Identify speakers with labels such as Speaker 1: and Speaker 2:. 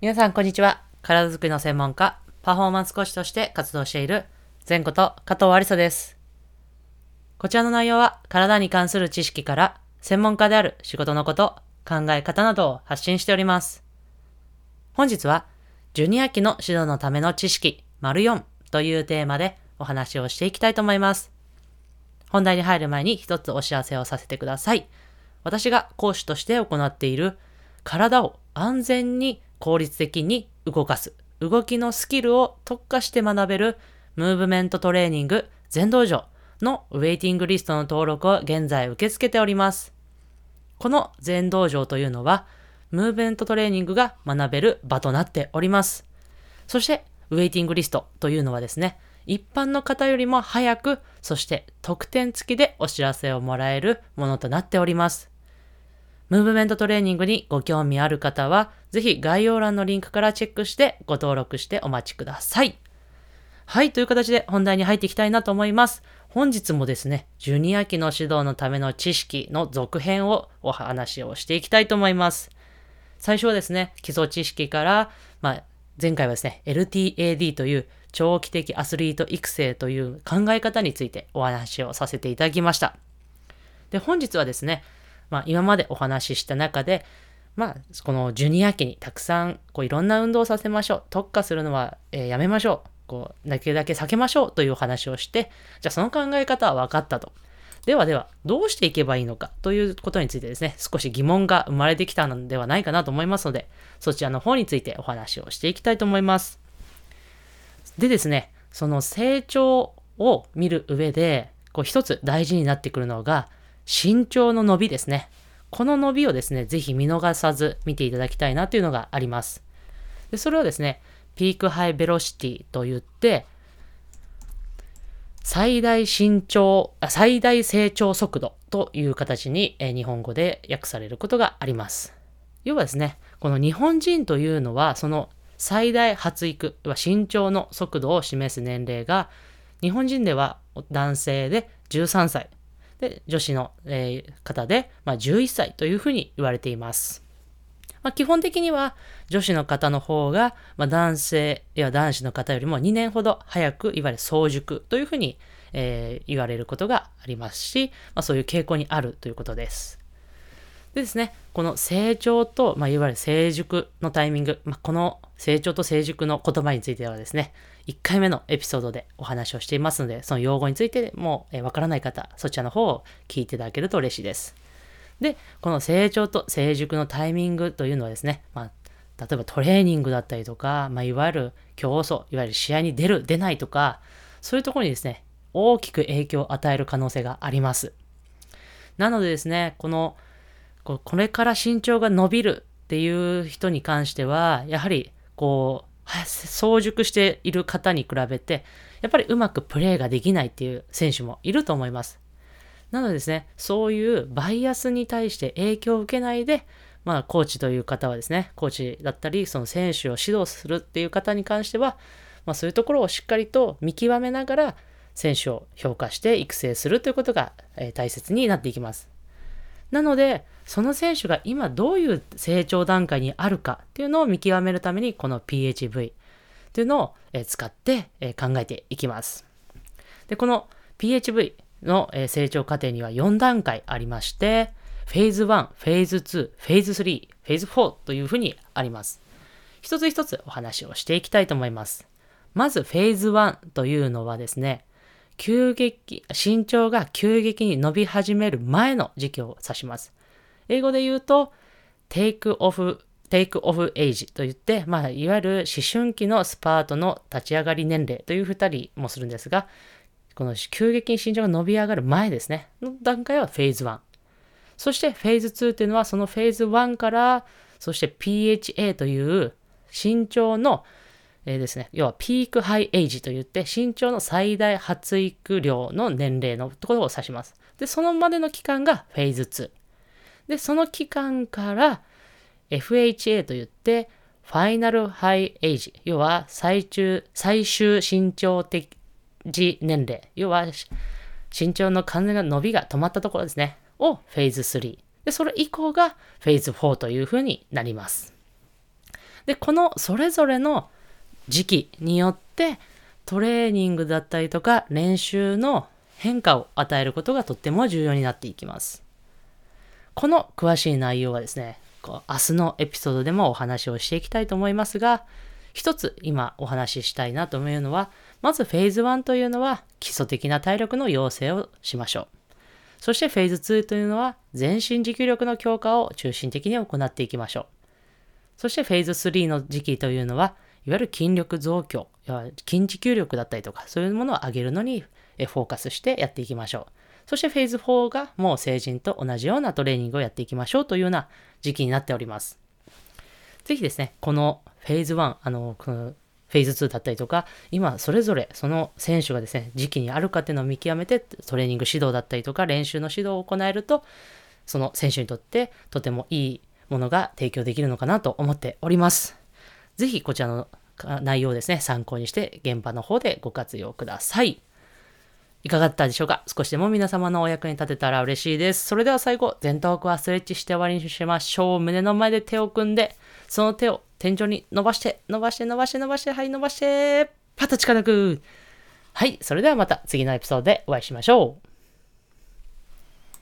Speaker 1: 皆さん、こんにちは。体づくりの専門家、パフォーマンス講師として活動している、前こと加藤ありさです。こちらの内容は、体に関する知識から、専門家である仕事のこと、考え方などを発信しております。本日は、ジュニア期の指導のための知識、丸4というテーマでお話をしていきたいと思います。本題に入る前に一つお知らせをさせてください。私が講師として行っている体を安全に効率的に動かす動きのスキルを特化して学べるムーブメントトレーニング全道場のウェイティングリストの登録を現在受け付けております。この全道場というのはムーブメントトレーニングが学べる場となっております。そしてウェイティングリストというのはですね、一般の方よりも早く、そして特典付きでお知らせをもらえるものとなっております。ムーブメントトレーニングにご興味ある方は、ぜひ概要欄のリンクからチェックしてご登録してお待ちください。はい、という形で本題に入っていきたいなと思います。本日もですね、ジュニア期の指導のための知識の続編をお話をしていきたいと思います。最初はですね、基礎知識から、まあ、前回はですね、LTAD という長期的アスリート育成という考え方についてお話をさせていただきました。で、本日はですね、まあ、今までお話しした中で、まあ、このジュニア期にたくさんこういろんな運動をさせましょう。特化するのは、えーやめましょう。こう、できるだけ避けましょうというお話をして、じゃあその考え方は分かったと。ではでは、どうしていけばいいのか？ということについてですね、少し疑問が生まれてきたのではないかなと思いますので、そちらの方についてお話をしていきたいと思います。でですね、その成長を見る上で、こう一つ大事になってくるのが、身長の伸びですね。この伸びをですね、ぜひ見逃さず見ていただきたいなというのがあります。でそれをですね、ピークハイベロシティと言って、最大身長、最大成長速度という形に、え日本語で訳されることがあります。要はですね、この日本人というのは、その最大発育、は身長の速度を示す年齢が、日本人では男性で13歳、で女子の、えー方で、まあ、11歳というふうに言われています。まあ、基本的には女子の方の方が、まあ、男性や男子の方よりも2年ほど早くいわゆる早熟というふうに、えー言われることがありますし、まあ、そういう傾向にあるということです。でですね、この成長と、まあ、いわゆる成熟のタイミング、まあ、この成長と成熟の言葉についてはですね、1回目のエピソードでお話をしていますので、その用語についてもわ、えーわからない方、そちらの方を聞いていただけると嬉しいです。で、この成長と成熟のタイミングというのはですね、まあ、例えばトレーニングだったりとか、まあ、いわゆる競争、いわゆる試合に出る、出ないとか、そういうところにですね、大きく影響を与える可能性があります。なのでですね、この、ここれから身長が伸びるっていう人に関しては、やはり、こう、早熟している方に比べて、やっぱりうまくプレーができないっていう選手もいると思います。なのでですね、そういうバイアスに対して影響を受けないで、まあ、コーチという方はですね、コーチだったり、その選手を指導するっていう方に関しては、まあ、そういうところをしっかりと見極めながら、選手を評価して育成するということが、えー大切になっていきます。なので、その選手が今どういう成長段階にあるかっていうのを見極めるために、この PHV というのを使って考えていきます。で、この PHV の成長過程には4段階ありまして、フェーズ1、フェーズ2、フェーズ3、フェーズ4というふうにあります。一つ一つお話をしていきたいと思います。まずフェーズ1というのはですね、急激、身長が急激に伸び始める前の時期を指します。英語で言うと、take off, take off age と言って、まあ、いわゆる思春期のスパートの立ち上がり年齢という二人もするんですが、この急激に身長が伸び上がる前ですね、の段階はフェーズ1。そしてフェーズ2というのはそのフェーズ1から、そして PHA という身長の、えーですね、要はピークハイエイジといって身長の最大発育量の年齢のところを指します。で、そのまでの期間がフェーズ2。で、その期間から FHA といってファイナルハイエイジ、要は最中、最終身長的時年齢、要は身長の完全な伸びが止まったところですね、をフェーズ3。で、それ以降がフェーズ4というふうになります。で、このそれぞれの時期によってトレーニングだったりとか練習の変化を与えることがとっても重要になっていきます。この詳しい内容はですね、こう明日のエピソードでもお話をしていきたいと思いますが、一つ今お話ししたいなと思うのは、まずフェーズ1というのは基礎的な体力の養成をしましょう。そしてフェーズ2というのは全身持久力の強化を中心的に行っていきましょう。そしてフェーズ3の時期というのは、いわゆる筋力増強、筋持久力だったりとか、そういうものを上げるのにフォーカスしてやっていきましょう。そしてフェーズ4がもう成人と同じようなトレーニングをやっていきましょうというような時期になっております。ぜひですね、このフェーズ1、あの、このフェーズ2だったりとか、今それぞれその選手がですね、時期にあるかっていうのを見極めて、トレーニング指導だったりとか、練習の指導を行えると、その選手にとってとてもいいものが提供できるのかなと思っております。ぜひこちらの内容ですね、参考にして現場の方でご活用ください。いかがだったでしょうか？少しでも皆様のお役に立てたら嬉しいです。それでは最後、前頭はストレッチして終わりにしましょう。胸の前で手を組んで、その手を天井に伸ばして、伸ばして、伸ばして、伸ばして、はい、伸ばして、パッと力抜く。はい、それではまた次のエピソードでお会いしましょう。